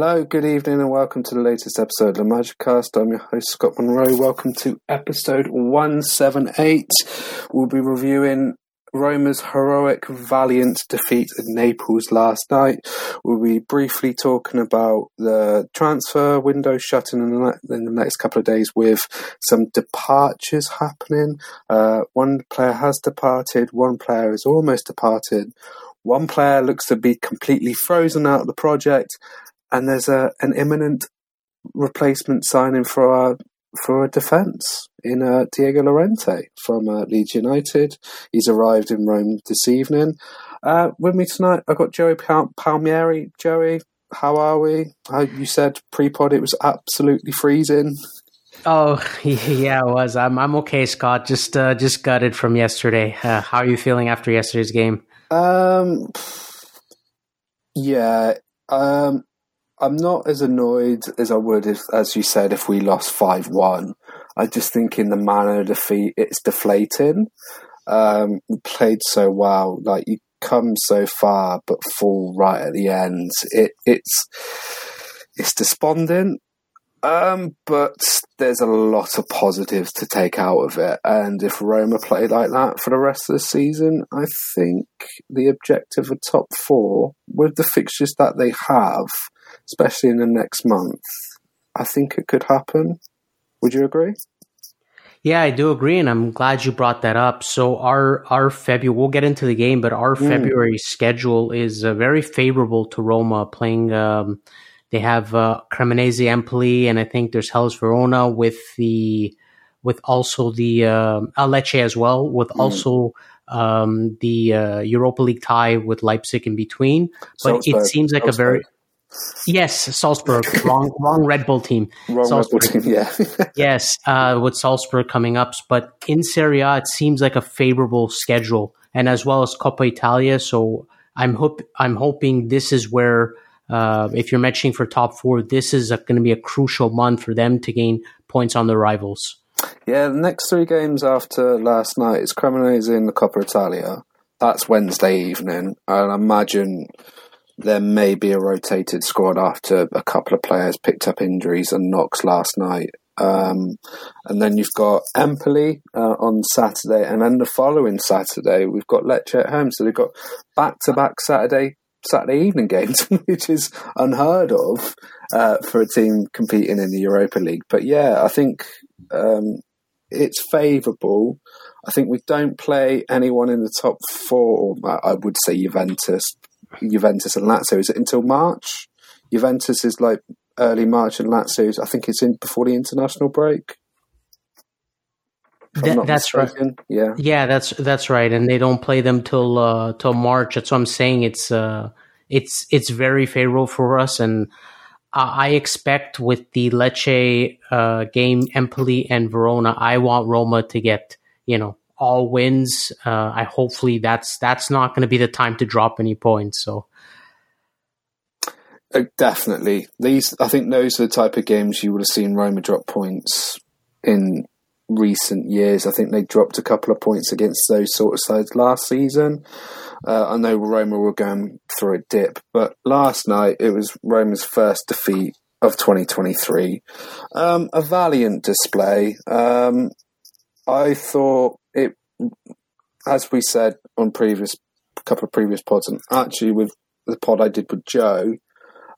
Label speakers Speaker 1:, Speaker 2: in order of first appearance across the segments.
Speaker 1: Hello, good evening, and welcome to the latest episode of the Magicast. I'm your host, Scott Monroe. Welcome to episode 178. We'll be reviewing Roma's heroic, valiant defeat at Naples last night. We'll be briefly talking about the transfer window shutting in the, in the next couple of days with some departures happening. Uh, one player has departed, one player is almost departed. One player looks to be completely frozen out of the project, and there's a an imminent replacement signing for our for a defence in uh, Diego Llorente from uh, Leeds United. He's arrived in Rome this evening. Uh, with me tonight, I've got Joey Pal- Palmieri. Joey, how are we? you said pre-pod it was absolutely freezing.
Speaker 2: Oh yeah, it was. I'm I'm okay, Scott. Just uh, just gutted from yesterday. Uh, how are you feeling after yesterday's game?
Speaker 1: Um, yeah. Um, I'm not as annoyed as I would if, as you said, if we lost five one. I just think in the manner of defeat, it's deflating. Um, played so well, like you come so far but fall right at the end. It it's it's despondent. Um, but there's a lot of positives to take out of it. And if Roma play like that for the rest of the season, I think the objective of top four, with the fixtures that they have, especially in the next month, I think it could happen. Would you agree?
Speaker 2: Yeah, I do agree, and I'm glad you brought that up. So our our February, we'll get into the game, but our mm. February schedule is uh, very favorable to Roma. Playing, um, they have uh, Cremonese, Empoli, and I think there's Hellas Verona with the with also the uh, Lecce as well, with mm. also um, the uh, Europa League tie with Leipzig in between. But Salzburg. it seems like Salzburg. a very Yes, Salzburg. wrong, wrong Red Bull team.
Speaker 1: Wrong Salzburg. Red Bull team. Yeah.
Speaker 2: yes, uh, with Salzburg coming up, but in Serie A, it seems like a favorable schedule, and as well as Coppa Italia. So I'm hope I'm hoping this is where, uh, if you're matching for top four, this is going to be a crucial month for them to gain points on their rivals.
Speaker 1: Yeah, the next three games after last night is Cremonese in the Coppa Italia. That's Wednesday evening, I imagine there may be a rotated squad after a couple of players picked up injuries and knocks last night. Um, and then you've got Empoli uh, on Saturday, and then the following Saturday we've got Lecce at home. So they've got back-to-back Saturday Saturday evening games, which is unheard of uh, for a team competing in the Europa League. But yeah, I think um, it's favourable. I think we don't play anyone in the top four. I would say Juventus, Juventus and Lazio. Is it until March? Juventus is like early March, and Lazio, I think it's in before the international break.
Speaker 2: That, that's mistaken. right.
Speaker 1: Yeah,
Speaker 2: yeah, that's that's right. And they don't play them till uh, till March. That's what I'm saying. It's uh, it's it's very favorable for us, and I expect with the Lecce uh, game, Empoli and Verona, I want Roma to get you know all wins. Uh, I hopefully that's that's not going to be the time to drop any points. So.
Speaker 1: Uh, definitely, these. I think those are the type of games you would have seen Roma drop points in recent years. I think they dropped a couple of points against those sort of sides last season. Uh, I know Roma were going through a dip, but last night it was Roma's first defeat of 2023. Um, a valiant display. Um, I thought it, as we said on previous couple of previous pods, and actually with the pod I did with Joe,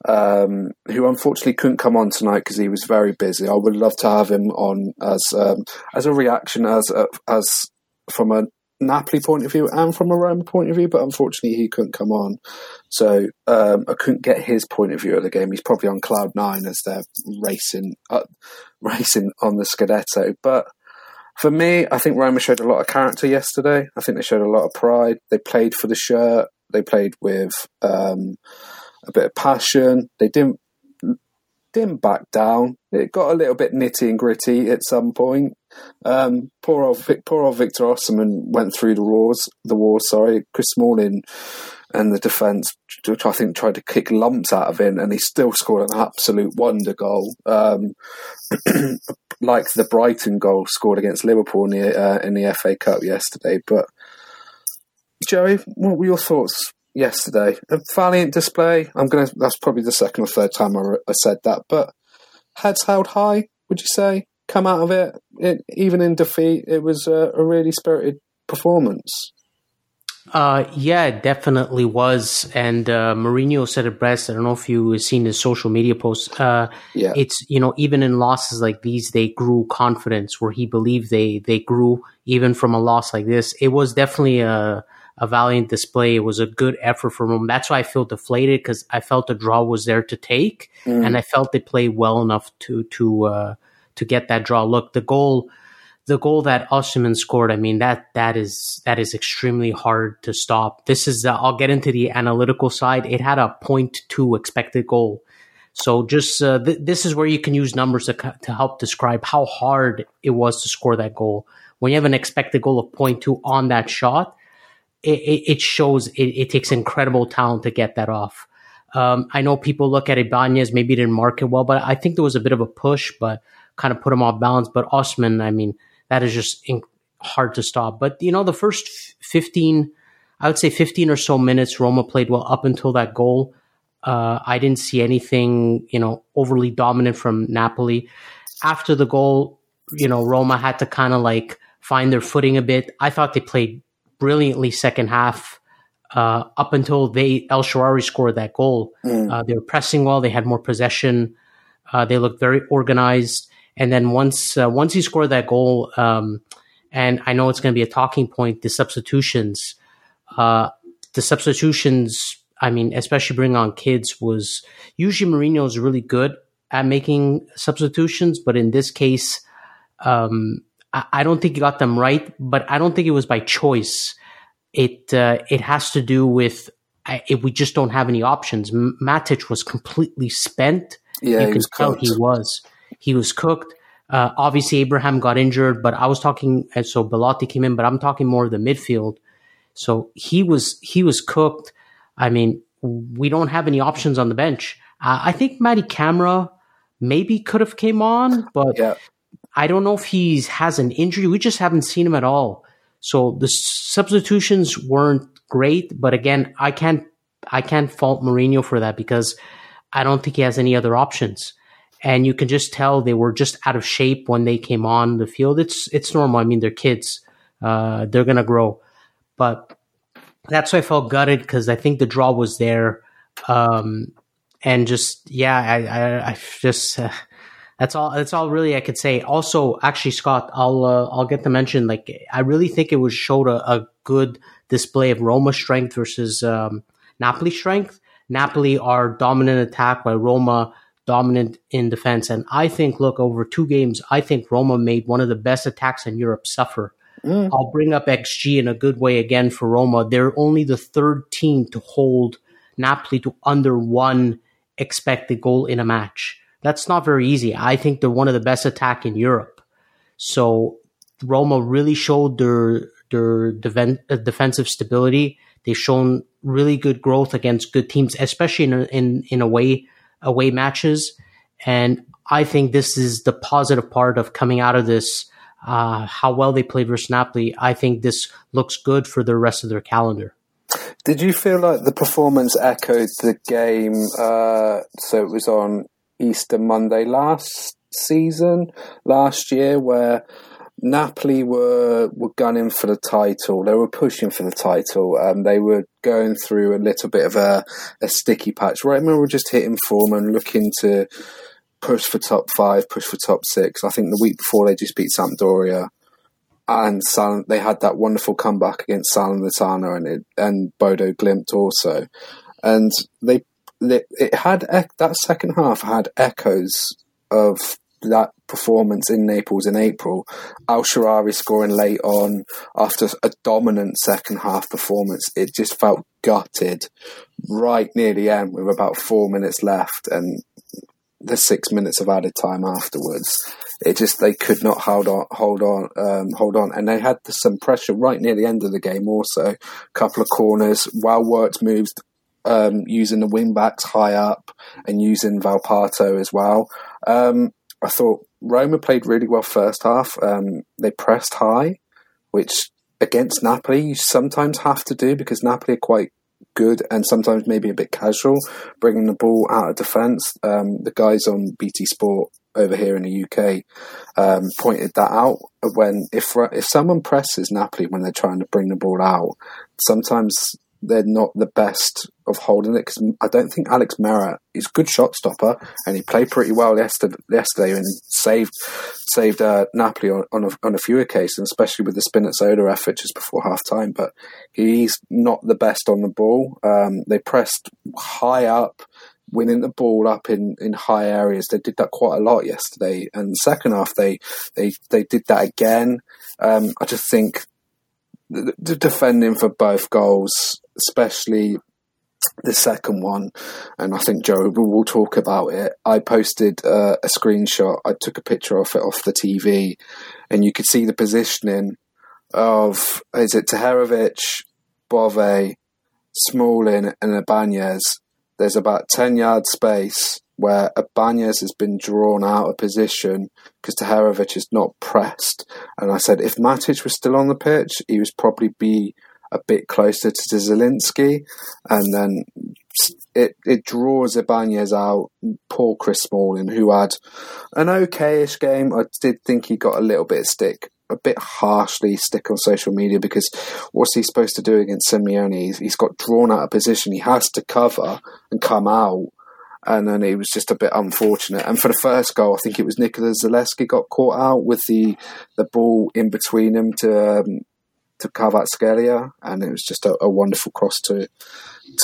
Speaker 1: um, who unfortunately couldn't come on tonight because he was very busy. I would love to have him on as um, as a reaction, as a, as from a Napoli point of view and from a Roma point of view, but unfortunately he couldn't come on. So um, I couldn't get his point of view of the game. He's probably on cloud nine as they're racing uh, racing on the Scudetto, but for me, I think Roma showed a lot of character yesterday. I think they showed a lot of pride. They played for the shirt. They played with um, a bit of passion. They didn't didn't back down. It got a little bit nitty and gritty at some point. Um, poor old poor old Victor Osimhen went through the wars. The war, sorry. Chris Smalling and the defence, which I think tried to kick lumps out of him, and he still scored an absolute wonder goal, um, like the Brighton goal scored against Liverpool in the, uh, in the FA Cup yesterday. But Joey, what were your thoughts yesterday. A valiant display. I'm gonna. That's probably the second or third time I, I said that, but heads held high. Would you say? Come out of it, it even in defeat, it was a, a really spirited performance.
Speaker 2: Uh, yeah, it definitely was. And uh, Mourinho said it best. I don't know if you've seen his social media posts. Uh,
Speaker 1: yeah.
Speaker 2: It's, you know, even in losses like these, they grew confidence where he believed they, they grew even from a loss like this. It was definitely a, a valiant display. It was a good effort from him. That's why I feel deflated because I felt the draw was there to take mm. and I felt they played well enough to, to, uh, to get that draw. Look, the goal, the goal that Osimhen scored, I mean that that is that is extremely hard to stop. This is uh, I'll get into the analytical side. It had a 0.2 expected goal. So just uh, th- this is where you can use numbers to, to help describe how hard it was to score that goal. When you have an expected goal of 0.2 on that shot, it, it, shows it, it, takes incredible talent to get that off. Um, I know people look at Ibanez, maybe didn't mark it well, but I think there was a bit of a push, but kind of put him off balance. But Osimhen, I mean, that is just hard to stop. But you know, the first fifteen, I would say fifteen or so minutes, Roma played well up until that goal. Uh, I didn't see anything, you know, overly dominant from Napoli. After the goal, you know, Roma had to kind of like find their footing a bit. I thought they played brilliantly second half. Uh, up until they El Shaarawy scored that goal, mm. uh, they were pressing well. They had more possession. Uh, they looked very organized. And then once uh, once he scored that goal, um, and I know it's going to be a talking point, the substitutions, uh, the substitutions. I mean, especially bring on kids was usually Mourinho is really good at making substitutions, but in this case, um, I, I, don't think he got them right. But I don't think it was by choice. It uh, it has to do with if we just don't have any options. Matic was completely spent.
Speaker 1: Yeah, you
Speaker 2: could tell he was he was cooked. Uh, obviously, Abraham got injured, but I was talking, and so Belotti came in, but I'm talking more of the midfield. So he was he was cooked. I mean, we don't have any options on the bench. Uh, I think Mady Camara maybe could have came on, but
Speaker 1: yeah.
Speaker 2: I don't know if he has an injury. We just haven't seen him at all. So the substitutions weren't great, but again, I can't I can't fault Mourinho for that because I don't think he has any other options and you can just tell they were just out of shape when they came on the field. It's it's normal. I mean, they're kids; uh, they're gonna grow. But that's why I felt gutted because I think the draw was there, um, and just yeah, I, I, I just uh, that's all. That's all really I could say. Also, actually, Scott, I'll uh, I'll get to mention like I really think it was showed a, a good display of Roma strength versus um, Napoli strength. Napoli are dominant attack, while Roma dominant in defense. And I think, look, over two games, I think Roma made one of the best attacks in Europe suffer. Mm. I'll bring up XG in a good way again for Roma. They're only the third team to hold Napoli to under one expected goal in a match. That's not very easy. I think they're one of the best attack in Europe. So Roma really showed their their uh, defensive stability. They've shown really good growth against good teams, especially in a, in in a way away matches. And I think this is the positive part of coming out of this. Uh, how well they played versus Napoli. I think this looks good for the rest of their calendar.
Speaker 1: Did you feel like the performance echoed the game? Uh, so it was on Easter Monday last season, last year, where Napoli were were gunning for the title. They were pushing for the title. Um, they were going through a little bit of a, a sticky patch. Roma were just hitting form and looking to push for top five, push for top six. I think the week before they just beat Sampdoria, and Sal- they had that wonderful comeback against Salernitana and it, and Bodo Glimt also, and they it had that second half had echoes of that performance in Naples in April. El Shaarawy scoring late on after a dominant second half performance. It just felt gutted right near the end with about four minutes left and the six minutes of added time afterwards. It just they could not hold on, hold on, um, hold on, and they had some pressure right near the end of the game. Also, a couple of corners, well worked moves, um, using the wing backs high up and using Volpato as well. Um, I thought Roma played really well first half. Um, they pressed high, which against Napoli you sometimes have to do because Napoli are quite good and sometimes maybe a bit casual, bringing the ball out of defence. Um, the guys on BT Sport over here in the UK um, pointed that out when if if someone presses Napoli when they're trying to bring the ball out, sometimes they're not the best of holding it because I don't think Alex Meret is a good shot stopper and he played pretty well yesterday, yesterday and saved saved uh, Napoli on, on a, on, a, few occasions, especially with the Spinazzola effort just before half time. But he's not the best on the ball. Um, they pressed high up, winning the ball up in, in high areas. They did that quite a lot yesterday. And the second half, they they they did that again. Um, I just think the defending for both goals, especially the second one, and I think Joe will talk about it. I posted uh, a screenshot. I took a picture of it off the TV, and you could see the positioning of is it Tahirovic, Bove, Smalling, and Ibanez. There's about ten yard space where Ibanez has been drawn out of position because Tahirovic is not pressed. And I said if Matic was still on the pitch, he would probably be a bit closer to Zielinski. And then it it draws Ibanez out. Poor Chris Smalling, who had an okayish game. I did think he got a little bit stick a bit harshly stick on social media because what's he supposed to do against Simeone? He's, he's got drawn out of position. He has to cover and come out and then it was just a bit unfortunate. And for the first goal, I think it was Nicola Zalewski got caught out with the the ball in between him to um, to Kvaratskhelia, and it was just a, a wonderful cross to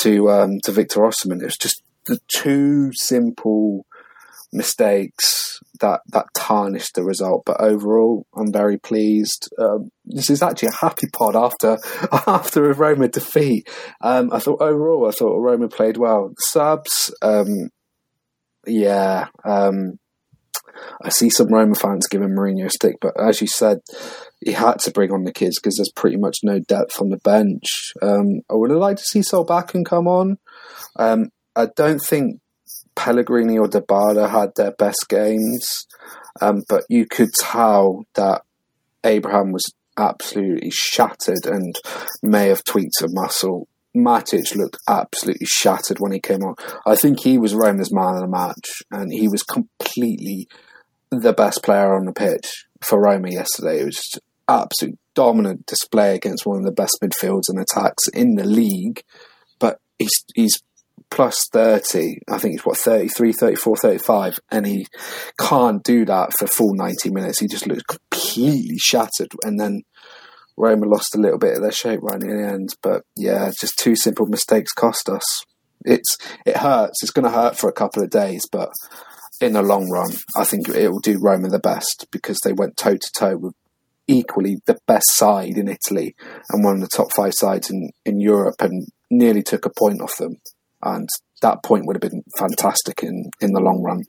Speaker 1: to um, to Victor Osimhen. It was just the two simple mistakes that that tarnished the result. But overall, I'm very pleased. Um, this is actually a happy pod after after a Roma defeat. Um, I thought overall, I thought Roma played well. Subs, um, yeah. Um, I see some Roma fans giving Mourinho a stick, but as you said, he had to bring on the kids because there's pretty much no depth on the bench. Um, I would have liked to see Solbakken come on. Um, I don't think Pellegrini or Dybala had their best games, um, but you could tell that Abraham was absolutely shattered and may have tweaked a muscle. Matic looked absolutely shattered when he came on. I think he was Roma's man of the match, and he was completely the best player on the pitch for Roma yesterday. It was just absolute dominant display against one of the best midfields and attacks in the league. But he's he's plus 30, I think he's what, 33, 34, 35, and he can't do that for full 90 minutes. He just looks completely shattered. And then Roma lost a little bit of their shape right in the end. But yeah, just two simple mistakes cost us. It's It hurts. It's going to hurt for a couple of days, but in the long run, I think it will do Roma the best because they went toe to toe with equally the best side in Italy and one of the top five sides in, in Europe and nearly took a point off them and that point would have been fantastic in in the long run.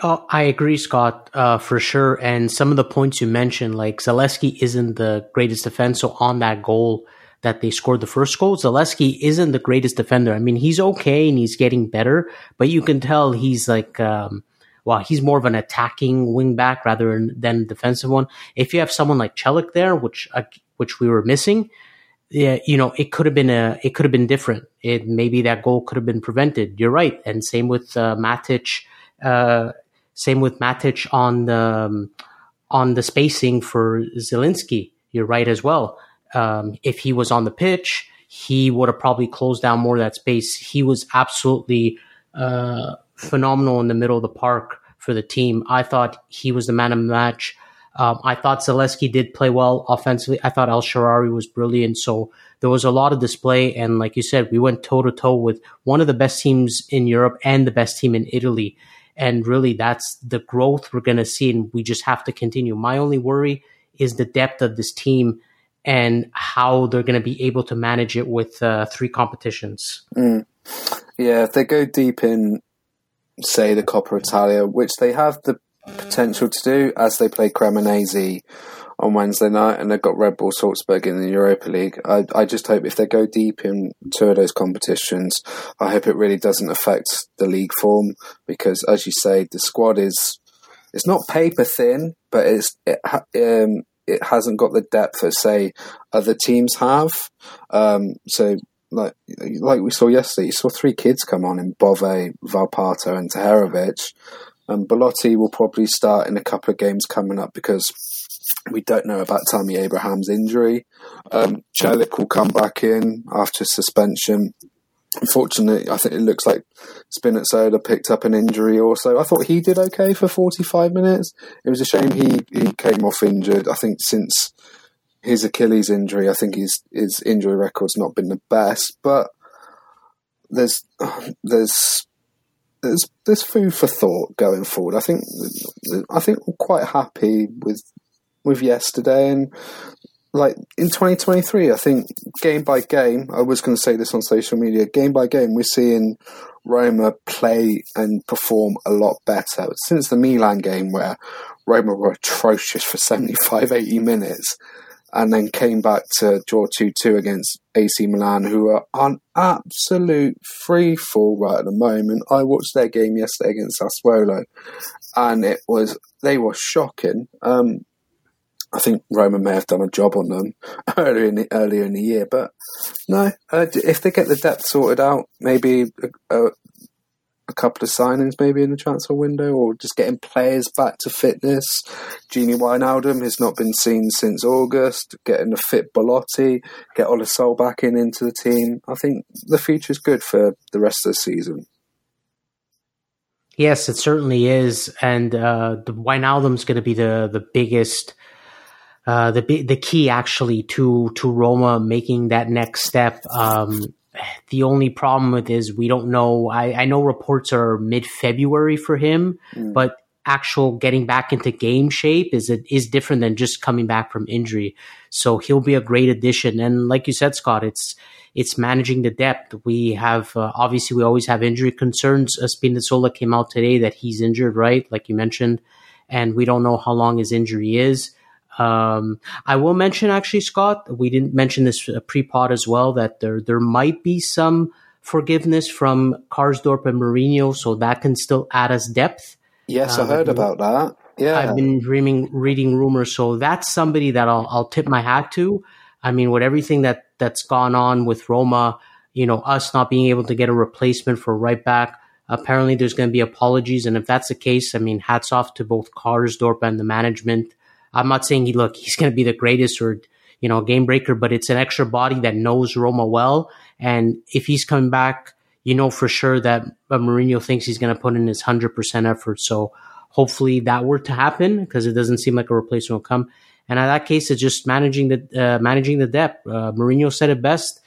Speaker 2: Oh, I agree, Scott, uh, for sure. And some of the points you mentioned, like Zalewski isn't the greatest defender. So on that goal that they scored the first goal, Zalewski isn't the greatest defender. I mean, he's okay and he's getting better, but you can tell he's like, um, well, he's more of an attacking wing back rather than a defensive one. If you have someone like Celik there, which uh, which we were missing, yeah, you know, it could have been a, it could have been different. It maybe that goal could have been prevented. You're right, and same with uh, Matic. Uh, same with Matic on the um, on the spacing for Zielinski. You're right as well. Um, if he was on the pitch, he would have probably closed down more of that space. He was absolutely uh, phenomenal in the middle of the park for the team. I thought he was the man of the match. Um, I thought Zalewski did play well offensively. I thought El Shaarawy was brilliant. So there was a lot of display. And like you said, we went toe to toe with one of the best teams in Europe and the best team in Italy. And really, that's the growth we're going to see. And we just have to continue. My only worry is the depth of this team and how they're going to be able to manage it with uh, three competitions.
Speaker 1: Mm. Yeah, if they go deep in, say, the Coppa Italia, which they have the potential to do as they play Cremonese on Wednesday night and they've got Red Bull Salzburg in the Europa League. I, I just hope if they go deep in two of those competitions, I hope it really doesn't affect the league form because, as you say, the squad is it's not paper thin, but it's it, um, it hasn't got the depth that say other teams have. Um, so like like we saw yesterday, you saw three kids come on in Bove, Volpato, and Tahirovic. And Belotti will probably start in a couple of games coming up because we don't know about Tammy Abraham's injury. Um, will come back in after suspension. Unfortunately, I think it looks like Spinazzola picked up an injury also. I thought he did okay for 45 minutes. It was a shame he, he came off injured. I think since his Achilles injury, I think his, his injury record's not been the best, but there's, there's, there's, there's food for thought going forward. I think, I think we're quite happy with, with yesterday and like in 2023, I think game by game, I was going to say this on social media, game by game, we're seeing Roma play and perform a lot better. Since the Milan game, where Roma were atrocious for 75, 80 minutes, and then came back to draw 2 2 against AC Milan, who are on absolute free fall right at the moment. I watched their game yesterday against Sassuolo, and it was, they were shocking. Um, I think Roma may have done a job on them earlier in the, earlier in the year, but no, uh, if they get the depth sorted out, maybe a, a, a, couple of signings, maybe in the transfer window, or just getting players back to fitness. Gini Wijnaldum has not been seen since August. Getting a fit Belotti, get Olasol back in into the team. I think the future is good for the rest of the season.
Speaker 2: Yes, it certainly is, and uh, the Wijnaldum's going to be the the biggest uh, the the key actually to to Roma making that next step. Um, the only problem with is we don't know. I, I know reports are mid February for him, mm. but actual getting back into game shape is it is different than just coming back from injury. So he'll be a great addition. And like you said, Scott, it's it's managing the depth. We have uh, obviously we always have injury concerns. Uh, Spinazzola came out today that he's injured, right? Like you mentioned, and we don't know how long his injury is. Um, I will mention actually, Scott, we didn't mention this uh, pre-pod as well that there there might be some forgiveness from Karsdorp and Mourinho, so that can still add us depth.
Speaker 1: Yes, um, I heard about that. Yeah,
Speaker 2: I've been reading reading rumors, so that's somebody that I'll I'll tip my hat to. I mean, with everything that that's gone on with Roma, you know, us not being able to get a replacement for right back. Apparently, there's going to be apologies, and if that's the case, I mean, hats off to both Karsdorp and the management. I'm not saying he look he's going to be the greatest or you know game breaker, but it's an extra body that knows Roma well, and if he's coming back, you know for sure that Mourinho thinks he's going to put in his hundred percent effort. So hopefully that were to happen because it doesn't seem like a replacement will come. And in that case, it's just managing the uh, managing the depth. Uh, Mourinho said it best.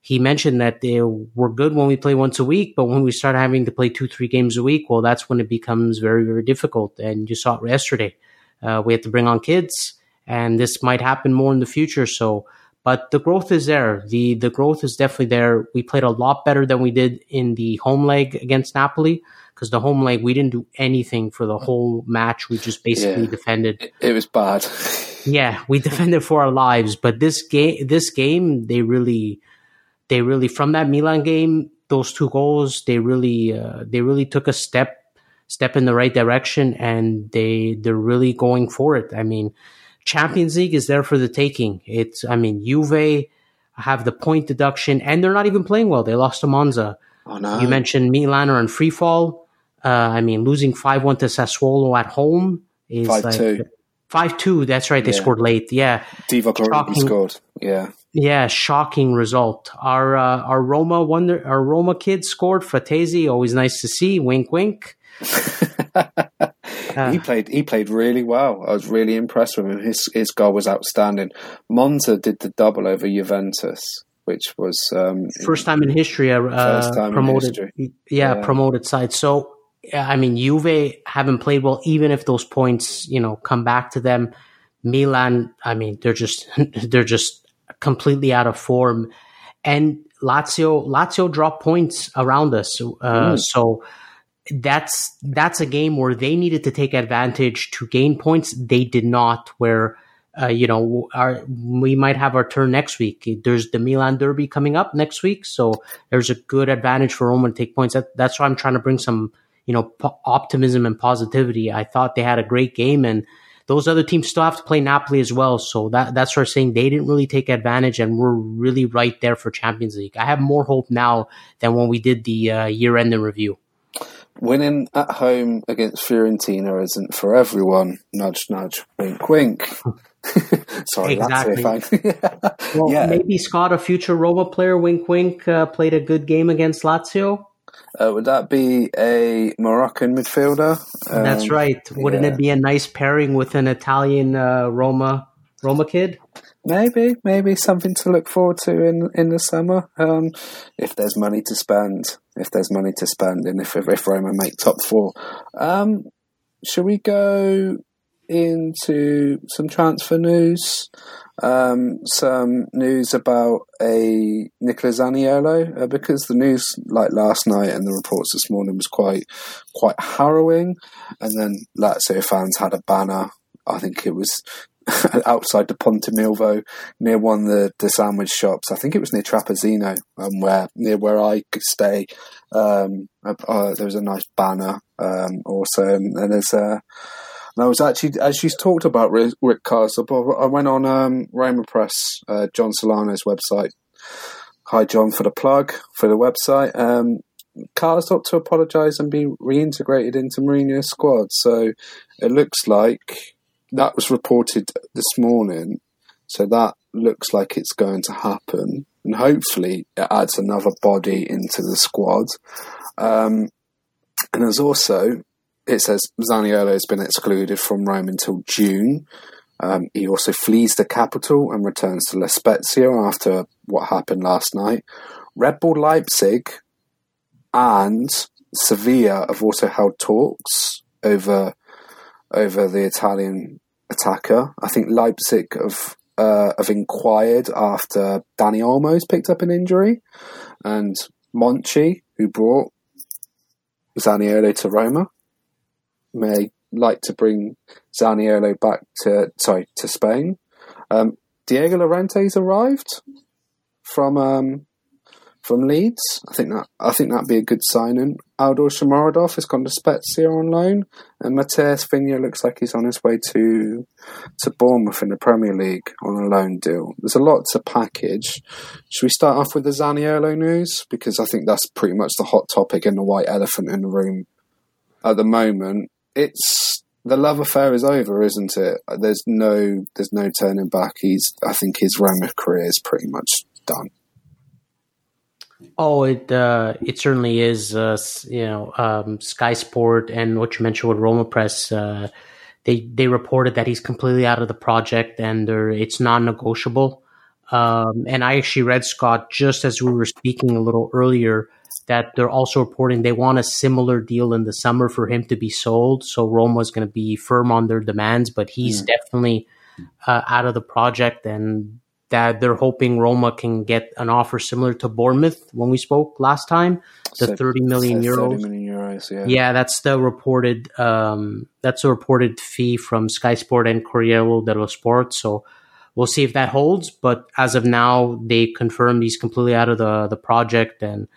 Speaker 2: He mentioned that they were good when we play once a week, but when we start having to play two, three games a week, well, that's when it becomes very, very difficult. And you saw it yesterday. Uh, we have to bring on kids, and this might happen more in the future. So, but the growth is there. the The growth is definitely there. We played a lot better than we did in the home leg against Napoli because the home leg we didn't do anything for the whole match. We just basically yeah, defended.
Speaker 1: It, it was bad.
Speaker 2: yeah, we defended for our lives. But this game, this game, they really, they really from that Milan game, those two goals, they really, uh, they really took a step step in the right direction and they they're really going for it. I mean, Champions League is there for the taking. It's I mean, Juve have the point deduction and they're not even playing well. They lost to Monza. Oh, no. You mentioned Milan are in free fall. Uh, I mean, losing five one to Sassuolo at home is five like two. five two. That's right. They yeah. scored late. Yeah,
Speaker 1: Divock scored. Yeah,
Speaker 2: yeah. Shocking result. Our uh, our Roma wonder our Roma kids scored. Frattesi, always nice to see. Wink, wink.
Speaker 1: He played. He played really well. I was really impressed with him. His his goal was outstanding. Monza did the double over Juventus, which was um,
Speaker 2: first time in history. Uh, time promoted, history. Yeah, yeah, promoted side. So I mean, Juve haven't played well, even if those points you know come back to them. Milan, I mean, they're just they're just completely out of form, and Lazio Lazio drop points around us. Uh, mm. So that's that's a game where they needed to take advantage to gain points. They did not. Where uh, you know our, we might have our turn next week. There's the Milan Derby coming up next week, so there's a good advantage for Roma to take points. That, that's why I'm trying to bring some you know optimism and positivity. I thought they had a great game and those other teams still have to play Napoli as well. So that that's where I'm saying they didn't really take advantage, and we're really right there for Champions League. I have more hope now than when we did the uh, year end review.
Speaker 1: Winning at home against Fiorentina isn't for everyone. Nudge, nudge, wink, wink. Sorry, exactly.
Speaker 2: yeah. Well, yeah. maybe Scott, a future Roma player, wink, wink, uh, played a good game against Lazio.
Speaker 1: Uh, would that be a Moroccan midfielder?
Speaker 2: Um, That's right. Wouldn't yeah. it be a nice pairing with an Italian uh, Roma Roma kid?
Speaker 1: Maybe, maybe something to look forward to in in the summer. Um, if there's money to spend, if there's money to spend, and if if Roma make top four, um, should we go into some transfer news? um, some news about a Nicola Zaniolo uh, because the news like last night and the reports this morning was quite quite harrowing. And then Lazio fans had a banner. I think it was outside the Ponte Milvio near one of the, the sandwich shops. I think it was near Trapizzino, um, where near where I could stay. Um, uh, there was a nice banner um, also, and, there's a and I was actually, as she's talked about Rick, Rick I went on um, Roma Press, uh, John Solano's website. Hi, John, for the plug for the website. Um, Karsdorp to apologise and be reintegrated into Mourinho's squad. So it looks like that was reported this morning. So that looks like it's going to happen. And hopefully it adds another body into the squad. Um, and there's also it says Zaniolo has been excluded from Rome until June. Um, he also flees the capital and returns to La Spezia after what happened last night. Red Bull Leipzig and Sevilla have also held talks over over the Italian attacker. I think Leipzig have uh, have inquired after Dani Olmo's picked up an injury, and Monchi, who brought Zaniolo to Roma, may like to bring Zaniolo back to sorry to Spain. Um, Diego Llorente's arrived from um, from Leeds. I think that I think that'd be a good signing. Eldor Shomurodov has gone to Spezia on loan, and Matías Viña looks like he's on his way to to Bournemouth in the Premier League on a loan deal. There's a lot to package. Should we start off with the Zaniolo news because I think that's pretty much the hot topic and the white elephant in the room at the moment it's the love affair is over, isn't it? There's no there's no turning back. He's I think his Roma career is pretty much done.
Speaker 2: Oh, it uh, it certainly is. Uh, you know, um, Sky Sport and what you mentioned with Roma Press, uh, they they reported that he's completely out of the project and it's non-negotiable. Um, and I actually read Scott just as we were speaking a little earlier that they're also reporting they want a similar deal in the summer for him to be sold. So Roma is going to be firm on their demands, but he's mm. definitely uh, out of the project, and that they're hoping Roma can get an offer similar to Bournemouth when we spoke last time, the so, 30 million euros. 30
Speaker 1: million euros, yeah.
Speaker 2: Yeah, that's the reported. Um, that's a reported fee from Sky Sport and Corriere dello Sport. So. We'll see if that holds, but as of now, they confirmed he's completely out of the the project, and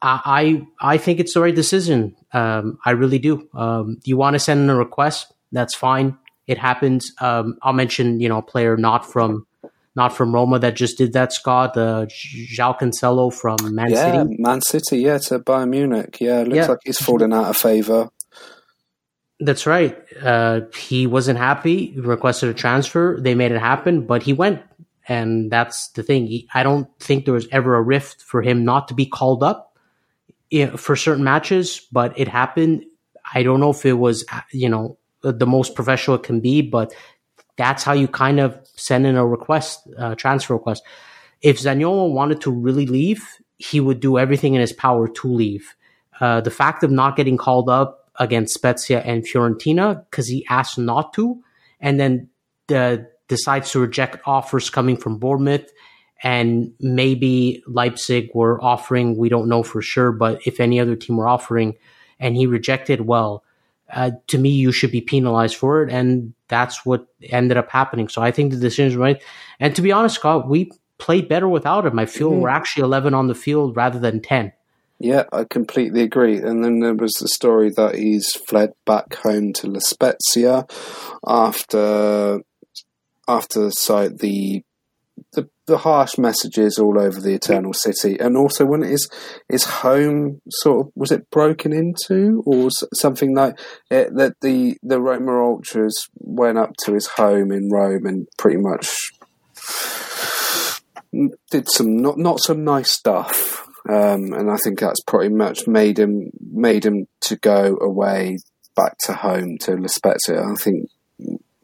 Speaker 2: I I think it's the right decision. Um, I really do. Um, you want to send in a request? That's fine. It happens. Um, I'll mention you know a player not from not from Roma that just did that. Scott, uh, João Cancelo from Man
Speaker 1: yeah,
Speaker 2: City.
Speaker 1: Man City, yeah, to Bayern Munich. Yeah, looks yeah. like he's fallen out of favour.
Speaker 2: That's right. Uh, he wasn't happy. Requested a transfer. They made it happen, but he went, and that's the thing. He, I don't think there was ever a rift for him not to be called up for certain matches, but it happened. I don't know if it was, you know, the most professional it can be, but that's how you kind of send in a request, uh, transfer request. If Zaniolo wanted to really leave, he would do everything in his power to leave. Uh, the fact of not getting called up against Spezia and Fiorentina because he asked not to, and then the, decides to reject offers coming from Bournemouth and maybe Leipzig were offering, we don't know for sure, but if any other team were offering and he rejected, well, uh, to me, you should be penalized for it. And that's what ended up happening. So I think the decision is right. And to be honest, Scott, we played better without him. I feel mm. we're actually 11 on the field rather than 10.
Speaker 1: Yeah, I completely agree. And then there was the story that he's fled back home to La Spezia after after the the harsh messages all over the Eternal City, and also when his his home sort of was it broken into or something like it, that the the Roma ultras went up to his home in Rome and pretty much did some not not some nice stuff, um, and I think that's pretty much made him made him to go away back to home to La Spezia. I think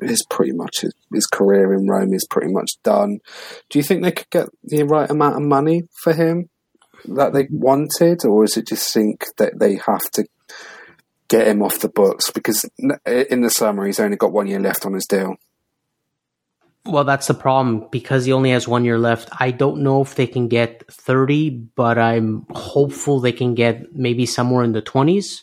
Speaker 1: is pretty much his, his, career in Rome is pretty much done. Do you think they could get the right amount of money for him that they wanted, or is it just think that they have to get him off the books because in the summer he's only got one year left on his deal?
Speaker 2: Well, that's the problem because he only has one year left. I don't know if they can get 30, but I'm hopeful they can get maybe somewhere in the 20s.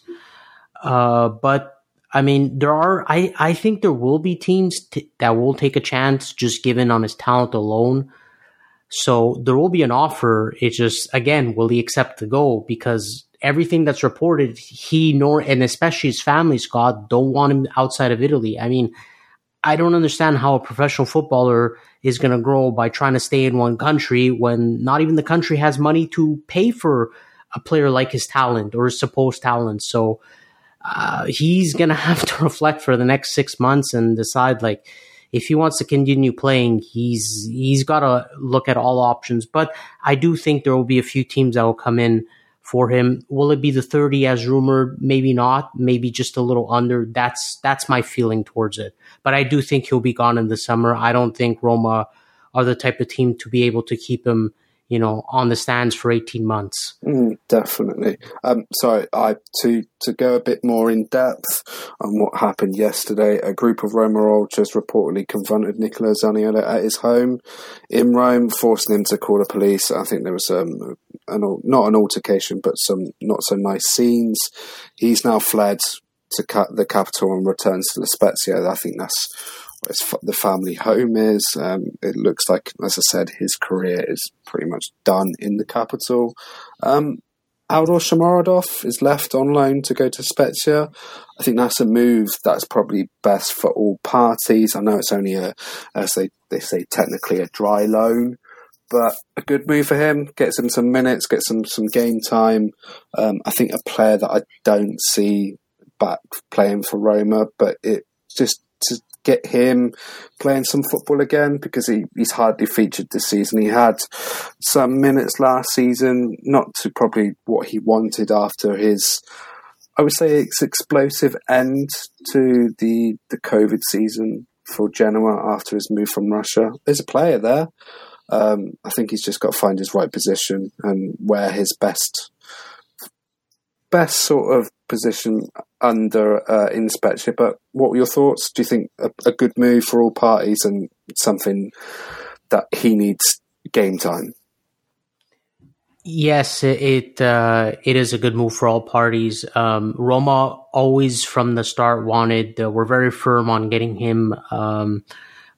Speaker 2: Uh, but I mean, there are, I, I think there will be teams t- that will take a chance just given on his talent alone. So there will be an offer. It's just, again, will he accept the go? Because everything that's reported, he nor, and especially his family, Scott, don't want him outside of Italy. I mean, I don't understand how a professional footballer is going to grow by trying to stay in one country when not even the country has money to pay for a player like his talent or his supposed talent. So uh, he's going to have to reflect for the next six months and decide like if he wants to continue playing, he's he's got to look at all options. But I do think there will be a few teams that will come in for him. Will it be the 30 as rumored? Maybe not. Maybe just a little under. That's that's my feeling towards it. But I do think he'll be gone in the summer. I don't think Roma are the type of team to be able to keep him you know, on the stands for 18 months.
Speaker 1: Mm, definitely. Um, so I, to, to go a bit more in depth on what happened yesterday, a group of Roma Ultras reportedly confronted Nicola Zaniolo at his home in Rome, forcing him to call the police. I think there was um, an, not an altercation, but some not so nice scenes. He's now fled to the capital and returns to La Spezia. I think that's the family home is. Um, it looks like, as I said, his career is pretty much done in the capital. Um, Eldor is left on loan to go to Spezia. I think that's a move that's probably best for all parties. I know it's only a, as they, they say, technically a dry loan, but a good move for him. Gets him some minutes, gets him some game time. Um, I think a player that I don't see back playing for Roma, but it just get him playing some football again because he, he's hardly featured this season. He had some minutes last season, not to probably what he wanted after his, I would say, it's explosive end to the the COVID season for Genoa after his move from Russia. There's a player there. Um, I think he's just got to find his right position and where his best best sort of position under uh, But what were your thoughts? Do you think a, a, good move for all parties and something that he needs game time?
Speaker 2: Yes, it uh, it is a good move for all parties. Um, Roma always from the start wanted. Uh, we're very firm on getting him um,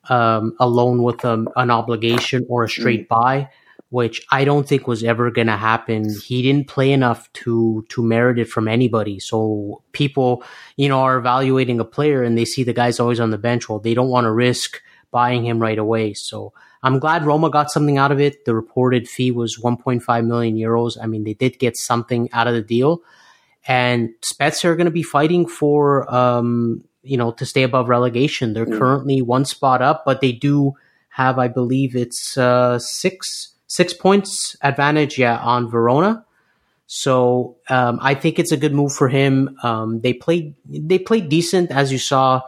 Speaker 2: um, a loan with um, an obligation or a straight mm. buy which I don't think was ever going to happen. He didn't play enough to to merit it from anybody. So people, you know, are evaluating a player and they see the guy's always on the bench. Well, they don't want to risk buying him right away. So I'm glad Roma got something out of it. The reported fee was 1.5 million euros. I mean, they did get something out of the deal. And Spezia are going to be fighting for, um, you know, to stay above relegation. They're mm. currently one spot up, but they do have, I believe, it's uh, six six points advantage, yeah, on Verona. So um, I think it's a good move for him. Um, they played they played decent, as you saw.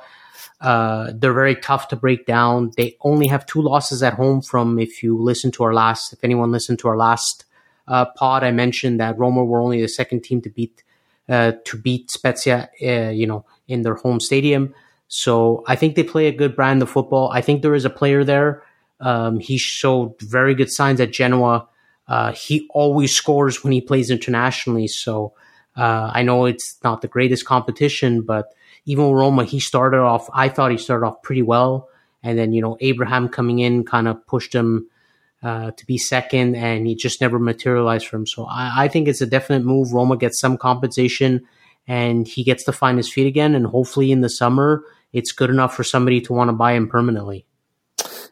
Speaker 2: Uh, they're very tough to break down. They only have two losses at home. From if you listen to our last, if anyone listened to our last uh, pod, I mentioned that Roma were only the second team to beat uh, to beat Spezia, uh, you know, in their home stadium. So I think they play a good brand of football. I think there is a player there um, he showed very good signs at Genoa. Uh, he always scores when he plays internationally. So uh, I know it's not the greatest competition, but even Roma, he started off. I thought he started off pretty well, and then you know Abraham coming in kind of pushed him uh, to be second, and he just never materialized for him. So I, I think it's a definite move. Roma gets some compensation, and he gets to find his feet again, and hopefully in the summer it's good enough for somebody to want to buy him permanently.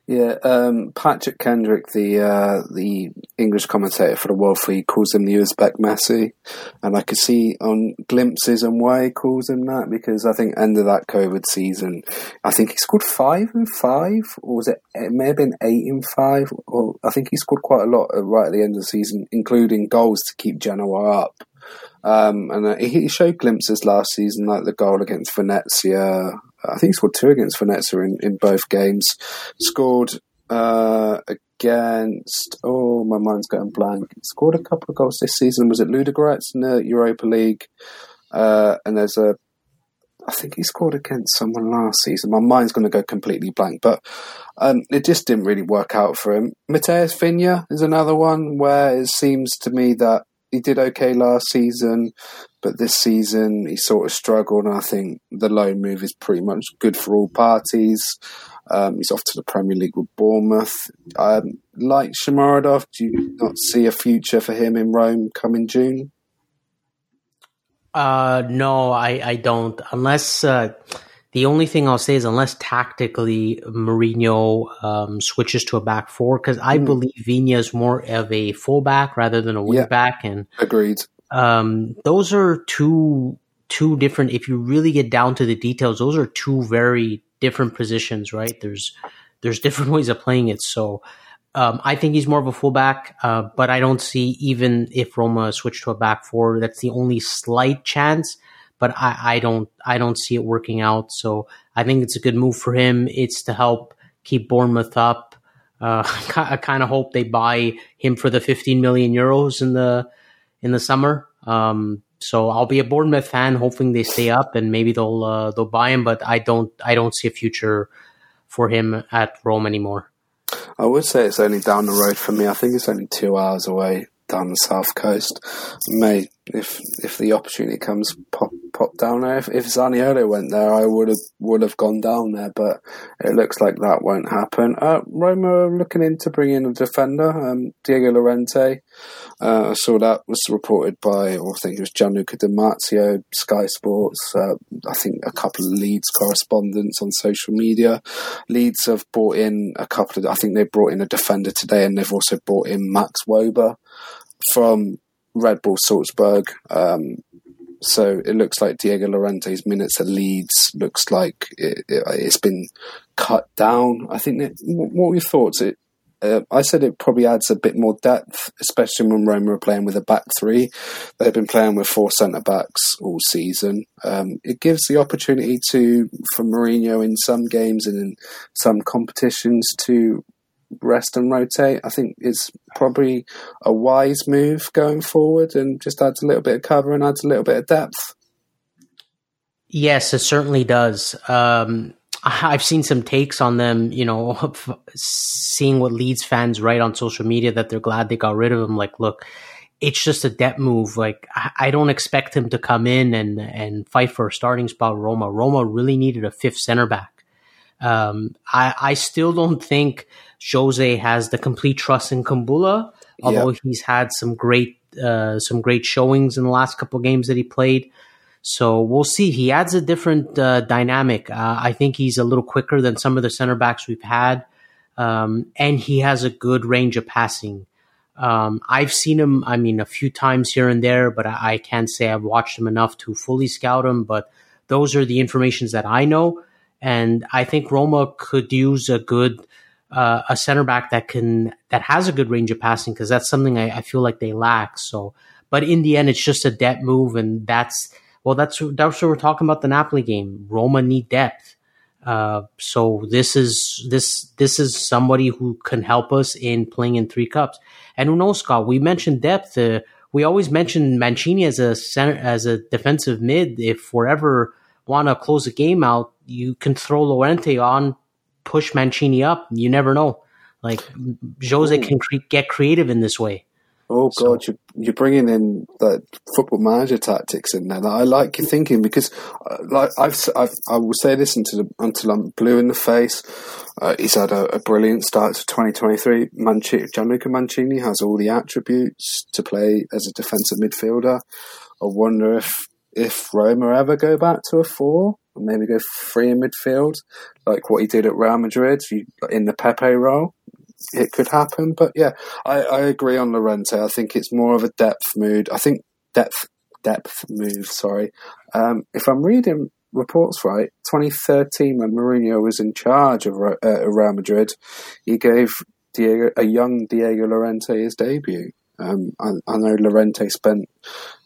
Speaker 1: Yeah, um, Patrick Kendrick, the uh, the English commentator for the World Feed, calls him the Uzbek Messi, and I could see on glimpses and why he calls him that because I think end of that COVID season, I think he scored five and five, or was it? It may have been eight and five, or I think he scored quite a lot right at the end of the season, including goals to keep Genoa up. Um, and uh, he showed glimpses last season, like the goal against Venezia. I think he scored two against Venezia in, in both games. Scored uh, against, oh, my mind's going blank. Scored a couple of goals this season. Was it Ludogorets in the Europa League? Uh, and there's a, I think he scored against someone last season. My mind's going to go completely blank, but um, it just didn't really work out for him. Matías Viña is another one where it seems to me that he did okay last season, but this season he sort of struggled. And I think the loan move is pretty much good for all parties. Um, he's off to the Premier League with Bournemouth. Um, like Shomurodov, do you not see a future for him in Rome coming June?
Speaker 2: Uh, no, I, I don't. Unless uh, the only thing I'll say is unless tactically Mourinho um, switches to a back four, because I mm. believe Viña is more of a fullback rather than a wing yeah. back. And
Speaker 1: agreed.
Speaker 2: Um, those are two two different. If you really get down to the details, those are two very different positions, right? There's there's different ways of playing it. So um, I think he's more of a fullback, uh, but I don't see even if Roma switch to a back four, that's the only slight chance but I, I don't I don't see it working out. So I think it's a good move for him. It's to help keep Bournemouth up. Uh, I kind of hope they buy him for the 15 million euros in the in the summer. Um, so I'll be a Bournemouth fan, hoping they stay up and maybe they'll uh, they'll buy him. But I don't I don't see a future for him at Rome anymore.
Speaker 1: I would say it's only down the road for me. I think it's only two hours away down the south coast. May if if the opportunity comes, pop pop down there. If, if Zaniolo went there, I would have would have gone down there, but it looks like that won't happen. Uh, Roma looking into bringing in a defender, um, Diego Llorente. Uh, I saw that was reported by, or I think it was Gianluca Di Marzio, Sky Sports. Uh, I think a couple of Leeds correspondents on social media. Leeds have brought in a couple of. I think they brought in a defender today, and they've also brought in Max Wöber from Red Bull Salzburg. Um, so it looks like Diego Llorente's minutes at Leeds looks like it, has it, been cut down. I think. That, what were your thoughts? It, uh, I said it probably adds a bit more depth, especially when Roma are playing with a back three. They've been playing with four centre backs all season. Um, it gives the opportunity to for Mourinho in some games and in some competitions to rest and rotate. I think it's probably a wise move going forward and just adds a little bit of cover and adds a little bit of depth.
Speaker 2: Yes, it certainly does. Um, I've seen some takes on them, you know, seeing what Leeds fans write on social media that they're glad they got rid of him. Like, look, it's just a depth move. Like, I don't expect him to come in and, and fight for a starting spot. Roma, Roma really needed a fifth center back. Um, I, I still don't think Jose has the complete trust in Kumbulla, although yep. he's had some great uh, some great showings in the last couple games that he played. So we'll see. He adds a different uh, dynamic. Uh, I think he's a little quicker than some of the center backs we've had, um, and he has a good range of passing. Um, I've seen him, I mean, a few times here and there, but I, I, can't say I've watched him enough to fully scout him. But those are the informations that I know, and I think Roma could use a good uh, a center back that can that has a good range of passing because that's something I, I, feel like they lack. So, but in the end, it's just a depth move, and that's well, that's that's what we're talking about the Napoli game. Roma need depth. Uh, so this is this this is somebody who can help us in playing in three cups. And who knows, Scott? We mentioned depth. Uh, we always mention Mancini as a center as a defensive mid. If we ever want to close a game out, you can throw Llorente on push Mancini up. You never know. Like Jose Ooh. can cre- get creative in this way.
Speaker 1: Oh God, you're, you're bringing in the football manager tactics in there. That I like your thinking because, uh, like I've, I've, I will say this until until I'm blue in the face. Uh, he's had a, a, brilliant start to 2023. Mancini, Gianluca Mancini has all the attributes to play as a defensive midfielder. I wonder if if Roma ever go back to a four, maybe go three in midfield, like what he did at Real Madrid in the Pepe role it could happen. But yeah, I, I agree on Llorente. I think it's more of a depth mood. I think depth depth move. Sorry, um, if I'm reading reports right, 2013 when Mourinho was in charge of uh, Real Madrid, he gave Diego, a young Diego Llorente his debut. Um, I, I, know Llorente spent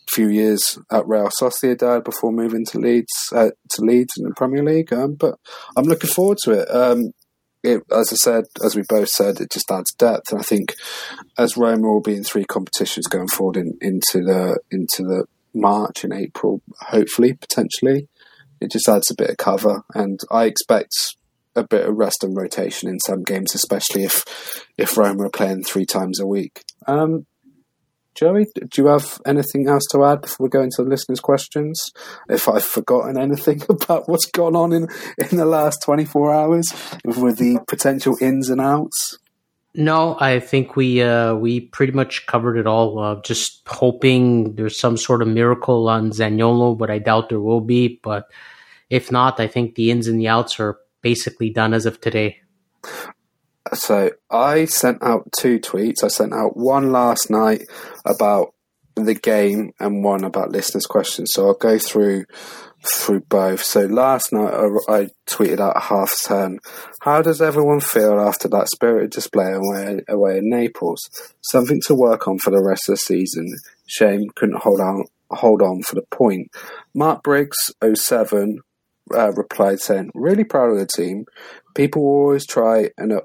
Speaker 1: few years at Real Sociedad before moving to Leeds uh, to Leeds in the Premier League, um, but I'm looking forward to it. Um, it, as I said, as we both said, it just adds depth. And I think as Roma will be in three competitions going forward in, into the into the March and April, hopefully, potentially, it just adds a bit of cover. And I expect a bit of rest and rotation in some games, especially if if Roma are playing three times a week. Um, Joey, do you have anything else to add before we go into the listeners' questions? If I've forgotten anything about what's gone on in, in the last 24 hours with the potential ins and outs?
Speaker 2: No, I think we uh, we pretty much covered it all. Uh, just hoping there's some sort of miracle on Zaniolo, but I doubt there will be. But if not, I think the ins and the outs are basically done as of today.
Speaker 1: So I sent out two tweets. I sent out one last night about the game and one about listeners' questions. So I'll go through through both. So last night I, I tweeted out half ten. How does everyone feel after that spirited display away, away in Naples? Something to work on for the rest of the season. Shame couldn't hold on hold on for the point. Mark Briggs 07 uh, replied saying, "Really proud of the team. People always try and uh,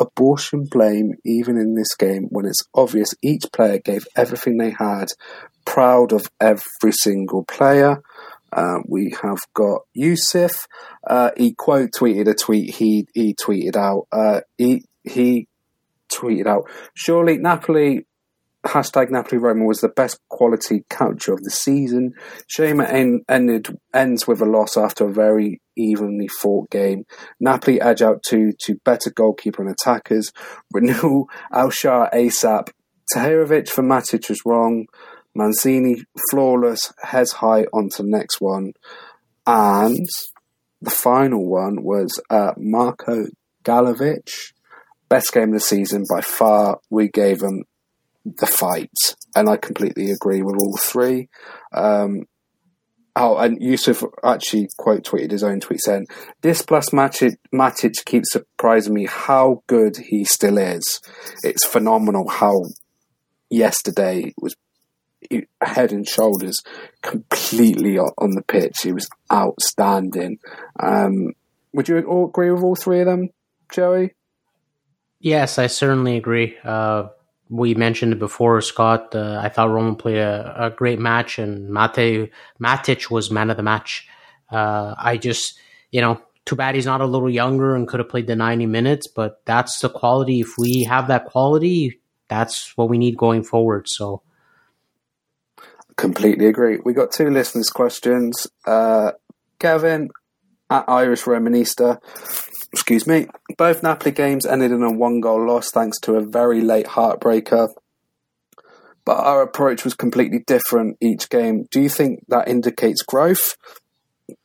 Speaker 1: abortion blame even in this game when it's obvious each player gave everything they had. Proud of every single player." Uh, we have got Yusuf. Uh, he quote tweeted a tweet he he tweeted out. Uh, he he tweeted out. Surely Napoli hashtag Napoli Roma was the best quality culture of the season. Shame it ended ends with a loss after a very evenly fought game. Napoli edge out to to better goalkeeper and attackers. Renew Alshar ASAP. Tahirovic for Matic was wrong. Mancini flawless, heads high onto next one. And the final one was uh, Marco Galovic. Best game of the season by far. We gave him the fight, and I completely agree with all three. Um, oh, and Yusuf actually quote tweeted his own tweet saying, "This plus Matic, Matic keeps surprising me how good he still is. It's phenomenal how yesterday was head and shoulders completely on the pitch. He was outstanding. Um, would you agree with all three of them, Joey?
Speaker 2: Yes, I certainly agree. Uh, we mentioned before, Scott. Uh, I thought Roman played a, a, great match, and Mate Matic was man of the match. Uh, I just, you know, too bad he's not a little younger and could have played the ninety minutes. But that's the quality. If we have that quality, that's what we need going forward. So,
Speaker 1: completely agree. We got two listeners' questions. Uh, Kevin at Irish Romanista excuse me, both Napoli games ended in a one goal loss thanks to a very late heartbreaker. But our approach was completely different each game. Do you think that indicates growth?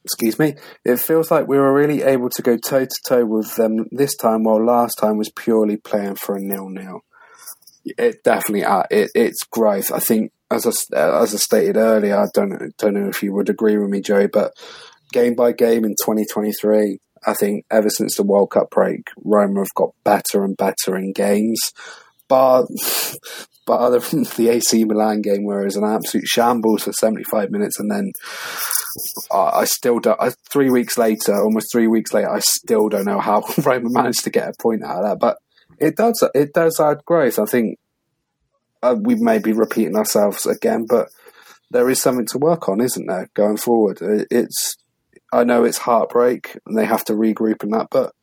Speaker 1: Excuse me. It feels like we were really able to go toe to toe with them this time, while last time was purely playing for a nil nil. It definitely uh, it, it's growth. I think, as I, as I stated earlier, I don't don't know if you would agree with me, Joey, but game by game in 2023, I think ever since the World Cup break, Roma have got better and better in games. But but other than the AC Milan game, where it was an absolute shambles for 75 minutes, and then I still don't. three weeks later, almost three weeks later, I still don't know how Roma managed to get a point out of that. But it does it does add growth. I think uh, we may be repeating ourselves again, but there is something to work on, isn't there, going forward? It's I know it's heartbreak and they have to regroup and that, but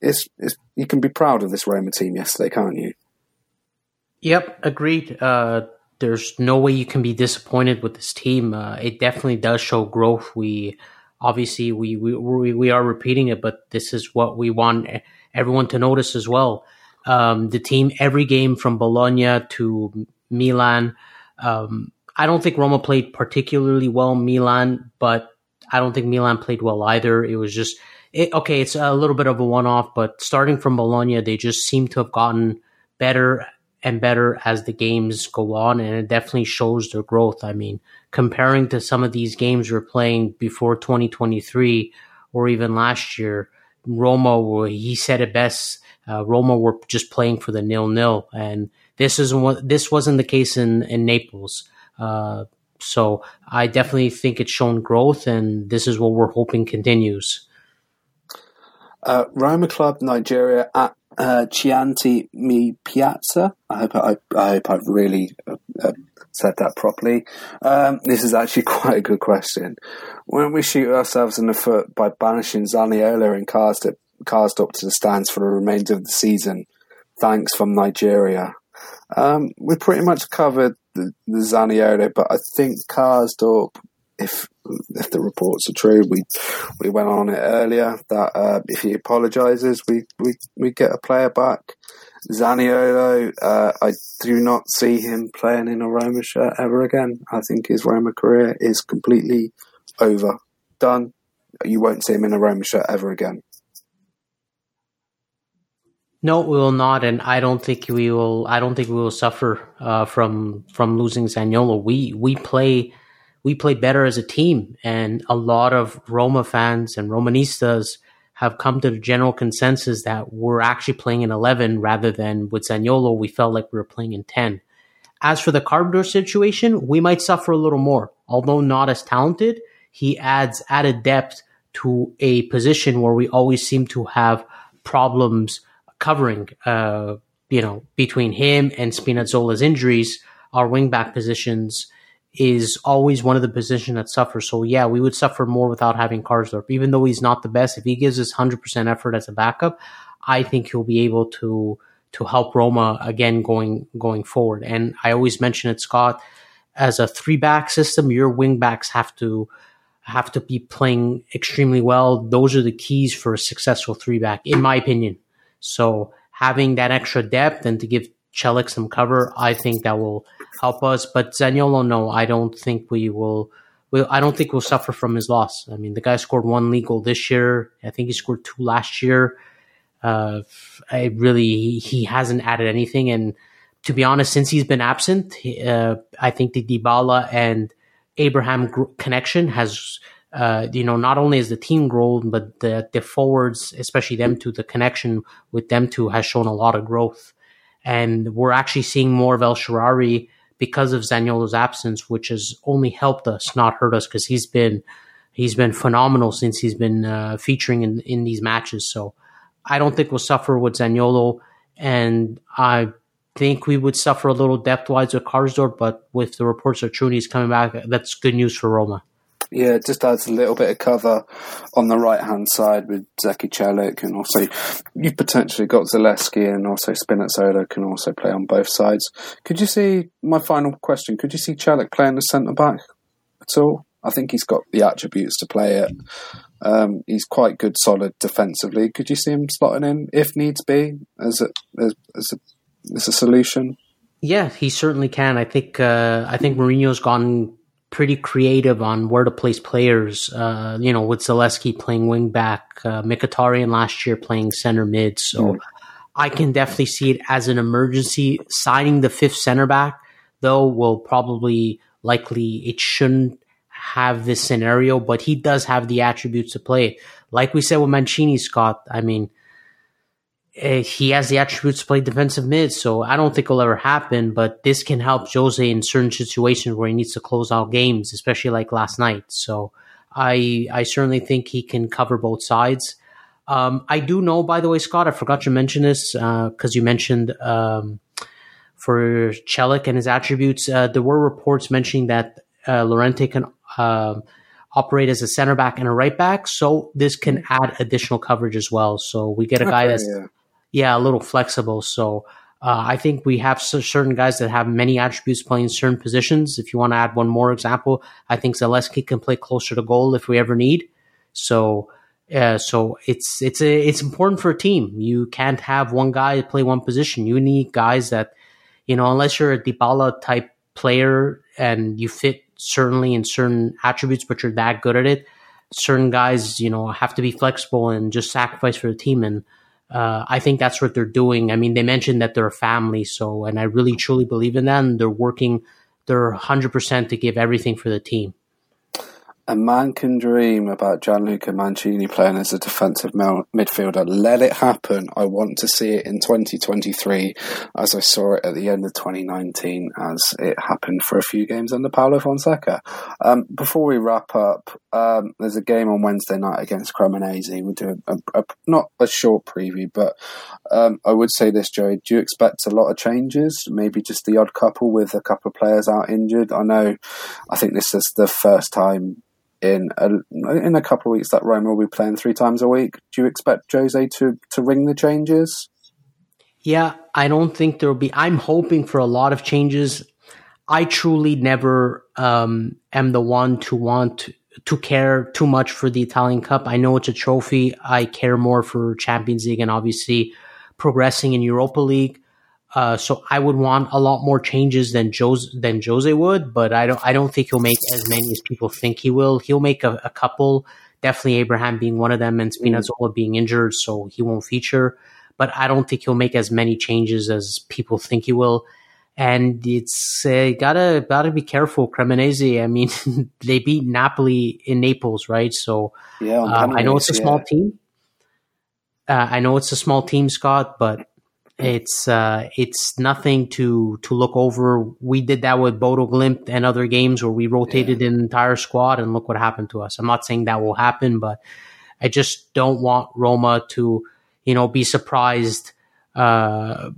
Speaker 1: it's, it's you can be proud of this Roma team yesterday, can't you?
Speaker 2: Yep, agreed. Uh, there's no way you can be disappointed with this team. Uh, it definitely does show growth. We obviously we, we we are repeating it, but this is what we want everyone to notice as well. Um, the team every game from Bologna to Milan. Um, I don't think Roma played particularly well Milan, but I don't think Milan played well either. It was just it, okay. It's a little bit of a one-off, but starting from Bologna, they just seem to have gotten better and better as the games go on, and it definitely shows their growth. I mean, comparing to some of these games we're playing before 2023 or even last year, Roma, he said it best. Uh, Roma were just playing for the nil nil, and this isn't what this wasn't the case in in Naples. Uh, so I definitely think it's shown growth, and this is what we're hoping continues.
Speaker 1: Uh, Roma Club Nigeria at uh, Chianti Mi Piazza. I hope I, I hope I've really uh, uh, said that properly. Um, this is actually quite a good question. When we shoot ourselves in the foot by banishing Zaniolo and Karsdorp, Karsdorp to the stands for the remainder of the season, thanks from Nigeria. Um, we pretty much covered the, the Zaniolo, but I think Karsdorp if if the reports are true, we we went on it earlier that uh, if he apologises, we, we we get a player back. Zaniolo, uh, I do not see him playing in a Roma shirt ever again. I think his Roma career is completely over, done. You won't see him in a Roma shirt ever again.
Speaker 2: No, we will not, and I don't think we will. I don't think we will suffer uh, from from losing Zaniolo. We we play we played better as a team. And a lot of Roma fans and Romanistas have come to the general consensus that we're actually playing in 11 rather than with Zaniolo, we felt like we were playing in 10. As for the Karsdorp situation, we might suffer a little more. Although not as talented, he adds added depth to a position where we always seem to have problems covering, uh, you know, between him and Spinazzola's injuries, our wingback positions is always one of the positions that suffers. So yeah, we would suffer more without having Karsdorp. Even though he's not the best, if he gives us hundred percent effort as a backup, I think he'll be able to to help Roma again going going forward. And I always mention it, Scott, as a three back system, your wing backs have to have to be playing extremely well. Those are the keys for a successful three back, in my opinion. So having that extra depth and to give Celik some cover, I think that will help us. But Zaniolo, no, I don't think we will. we I don't think we'll suffer from his loss. I mean, the guy scored one league goal this year. I think he scored two last year. Uh, I really he hasn't added anything, and to be honest, since he's been absent, uh, I think the Dybala and Abraham connection has. Uh, you know, not only has the team grown, but the, the forwards, especially them two, the connection with them two has shown a lot of growth. And we're actually seeing more of El Shaarawy because of Zaniolo's absence, which has only helped us, not hurt us, because he's been he's been phenomenal since he's been uh, featuring in in these matches. So I don't think we'll suffer with Zaniolo, and I think we would suffer a little depth wise with Karsdorp, but with the reports of he's coming back, that's good news for Roma.
Speaker 1: Yeah, it just adds a little bit of cover on the right hand side with Zeki Celik, and also you've potentially got Zalewski and also Spinazzola can also play on both sides. Could you see my final question? Could you see Celik playing the centre back at all? I think he's got the attributes to play it. Um, he's quite good, solid defensively. Could you see him slotting in if needs be as a as, as a as a solution?
Speaker 2: Yeah, he certainly can. I think uh, I think Mourinho's gone pretty creative on where to place players. Uh, you know, with Zalewski playing wing back, uh, Mkhitaryan last year playing center mid. So mm. I can definitely see it as an emergency. Signing the fifth center back, though, will probably likely it shouldn't have this scenario, but he does have the attributes to play. Like we said with Mancini, Scott. I mean, he has the attributes to play defensive mid, so I don't think it'll ever happen. But this can help Jose in certain situations where he needs to close out games, especially like last night. So I I certainly think he can cover both sides. Um, I do know, by the way, Scott, I forgot to mention this because uh, you mentioned um, for Celik and his attributes. Uh, there were reports mentioning that uh, Llorente can um, operate as a center back and a right back, so this can add additional coverage as well. So we get a guy that's yeah yeah, a little flexible. So Uh, I think we have certain guys that have many attributes playing certain positions. If you want to add one more example, I think Zalewski can play closer to goal if we ever need. So, uh, so it's it's a, it's important for a team. You can't have one guy play one position. You need guys that, you know, unless you're a Dybala type player and you fit certainly in certain attributes, but you're that good at it. Certain guys, you know, have to be flexible and just sacrifice for the team. And uh, I think that's what they're doing. I mean, they mentioned that they're a family, so and I really truly believe in them. They're working, they're hundred percent to give everything for the team
Speaker 1: a man can dream about Gianluca Mancini playing as a defensive midfielder. Let it happen. I want to see it in 2023 as I saw it at the end of 2019 as it happened for a few games under Paulo Fonseca. Um, before we wrap up, um, there's a game on Wednesday night against Cremonese. We'll do a, a, a, not a short preview, but um, I would say this, Joey. Do you expect a lot of changes? Maybe just the odd couple with a couple of players out injured? I know, I think this is the first time in a, in a couple of weeks that Roma will be playing three times a week. Do you expect Jose to to ring the changes?
Speaker 2: Yeah, I don't think there will be. I'm hoping for a lot of changes. I truly never um, am the one to want to care too much for the Italian Cup. I know it's a trophy. I care more for Champions League and obviously progressing in Europa League. Uh, so I would want a lot more changes than Jose than Jose would, but I don't I don't think he'll make as many as people think he will. He'll make a, a couple, definitely Abraham being one of them, and Spinazzola being injured, so he won't feature. But I don't think he'll make as many changes as people think he will. And it's uh, gotta gotta be careful. Cremonese, I mean, they beat Napoli in Naples, right? So yeah, uh, I know it's a small yeah. team. Uh, I know it's a small team, Scott, but it's uh, it's nothing to to look over. We did that with Bodo Glimt and other games where we rotated yeah. an entire squad, and look what happened to us. I'm not saying that will happen, but I just don't want Roma to, you know, be surprised, uh,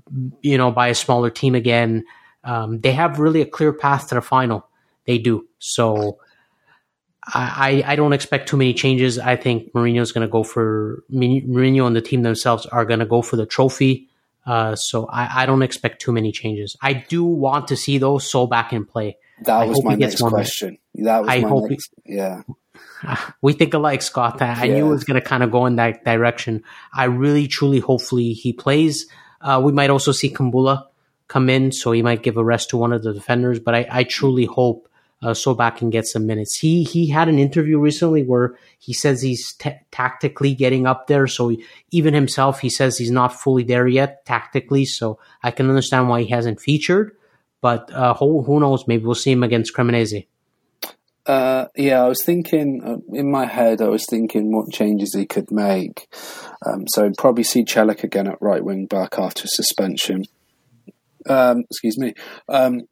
Speaker 2: you know, by a smaller team again. Um, they have really a clear path to the final. They do. So I, I don't expect too many changes. I think Mourinho's going to go for Mourinho and the team themselves are going to go for the trophy. Uh, so I, I, don't expect too many changes. I do want to see those Solbakken play.
Speaker 1: That I was my next question. That was I hope next, he, yeah.
Speaker 2: We think alike, Scott. I yeah. knew it was going to kind of go in that direction. I really, truly, hopefully he plays. Uh, we might also see Kumbulla come in, so he might give a rest to one of the defenders. But I, I truly hope uh, Solbakken can get some minutes. He he had an interview recently where he says he's t- tactically getting up there. So even himself, he says he's not fully there yet tactically. So I can understand why he hasn't featured. But uh, who who knows? Maybe we'll see him against Cremonese.
Speaker 1: Uh, yeah, I was thinking uh, in my head. I was thinking what changes he could make. Um, so probably see Celik again at right wing back after suspension. Um, excuse me. Um,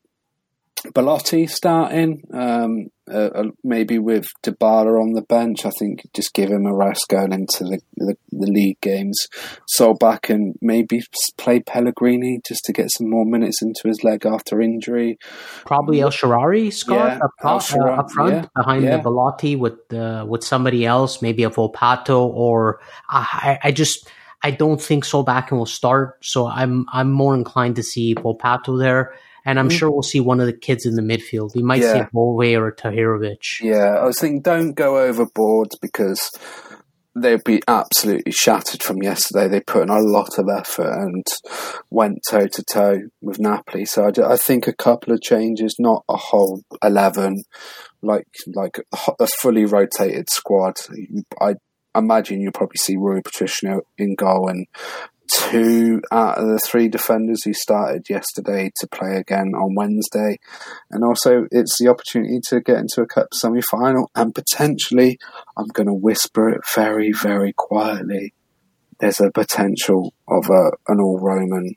Speaker 1: Belotti starting, um, uh, uh, maybe with Dybala on the bench. I think just give him a rest going into the, the, the league games. Solbakken and maybe play Pellegrini just to get some more minutes into his leg after injury.
Speaker 2: Probably El Shaarawy, Scott, yeah, up, top, uh, up front yeah, behind yeah. the Belotti with uh, with somebody else, maybe a Volpato or I, I just. I don't think Solbakken will start, so I'm I'm more inclined to see Volpato there and I'm mm. sure we'll see one of the kids in the midfield. We might yeah. see Bove or Tahirovic.
Speaker 1: Yeah, I was thinking don't go overboard because they'd be absolutely shattered from yesterday. They put in a lot of effort and went toe to toe with Napoli. So I, I, think a couple of changes, not a whole eleven, like like a fully rotated squad. I imagine you'll probably see Rui Patricio in goal and two out of the three defenders who started yesterday to play again on Wednesday. And also, it's the opportunity to get into a cup semi final and potentially, I'm going to whisper it very, very quietly. There's a potential of a, an all Roman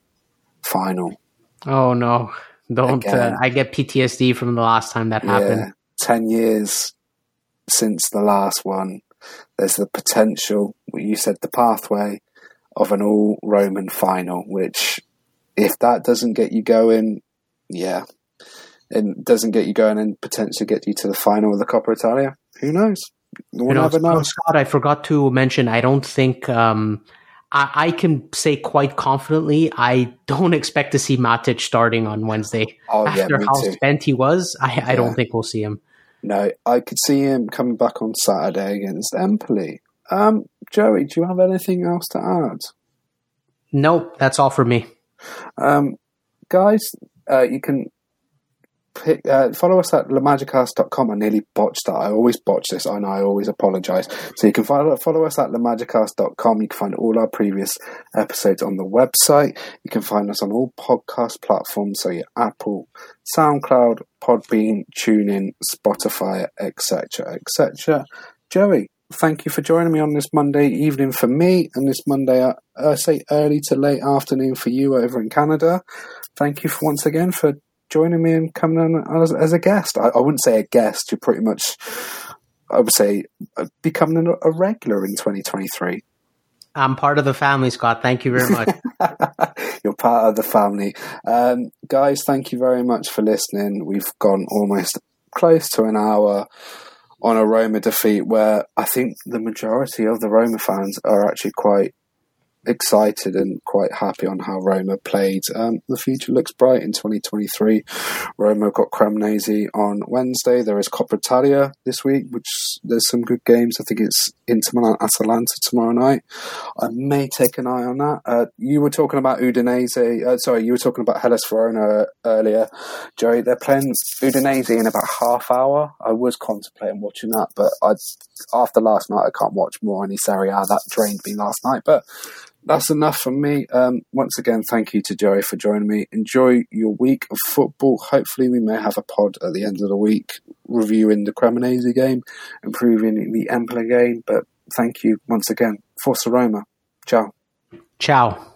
Speaker 1: final.
Speaker 2: Oh, no. Don't. Uh, I get PTSD from the last time that happened. Yeah,
Speaker 1: 10 years since the last one. There's the potential, you said the pathway of an all Roman final, which if that doesn't get you going, yeah, it doesn't get you going and potentially get you to the final of the Coppa Italia, who knows?
Speaker 2: We'll you know, never know. Scott, I forgot to mention, I don't think, um, I, I, can say quite confidently, I don't expect to see Matic starting on Wednesday.
Speaker 1: Oh,
Speaker 2: After
Speaker 1: yeah,
Speaker 2: how
Speaker 1: too.
Speaker 2: spent he was, I, yeah. I don't think we'll see him.
Speaker 1: No, I could see him coming back on Saturday against Empoli. Um, Joey, do you have anything else to add?
Speaker 2: Nope, that's all for me.
Speaker 1: Um, guys, uh, you can pick, uh, follow us at lemagicast.com. I nearly botched that. I always botch this, and I always apologise. So you can follow, follow us at lemagicast.com. You can find all our previous episodes on the website. You can find us on all podcast platforms, so your Apple, SoundCloud, Podbean, TuneIn, Spotify, etc., etc. Joey, thank you for joining me on this Monday evening for me, and this Monday, uh, I say early to late afternoon for you over in Canada. Thank you for, once again for joining me and coming on as, as a guest. I, I, wouldn't say a guest. You're pretty much, I would say, uh, becoming a, a regular in 2023.
Speaker 2: I'm part of the family, Scott. Thank you very much.
Speaker 1: You're part of the family. Um, guys, thank you very much for listening. We've gone almost close to an hour on a Roma defeat where I think the majority of the Roma fans are actually quite excited and quite happy on how Roma played. Um, the future looks bright in 2023. Roma got Cremonese on Wednesday. There is Coppa Italia this week, which there's some good games. I think it's Inter Milan Atalanta tomorrow night. I may take an eye on that. Uh, you were talking about Udinese. Uh, sorry, you were talking about Hellas Verona earlier, Joey. They're playing Udinese in about half hour. I was contemplating watching that, but I after last night I can't watch more any Serie A. That drained me last night, but that's enough from me. Um, once again, thank you to Joey for joining me. Enjoy your week of football. Hopefully, we may have a pod at the end of the week reviewing the Cremonese game improving the Empoli game. But thank you once again. Forza Roma. Ciao.
Speaker 2: Ciao.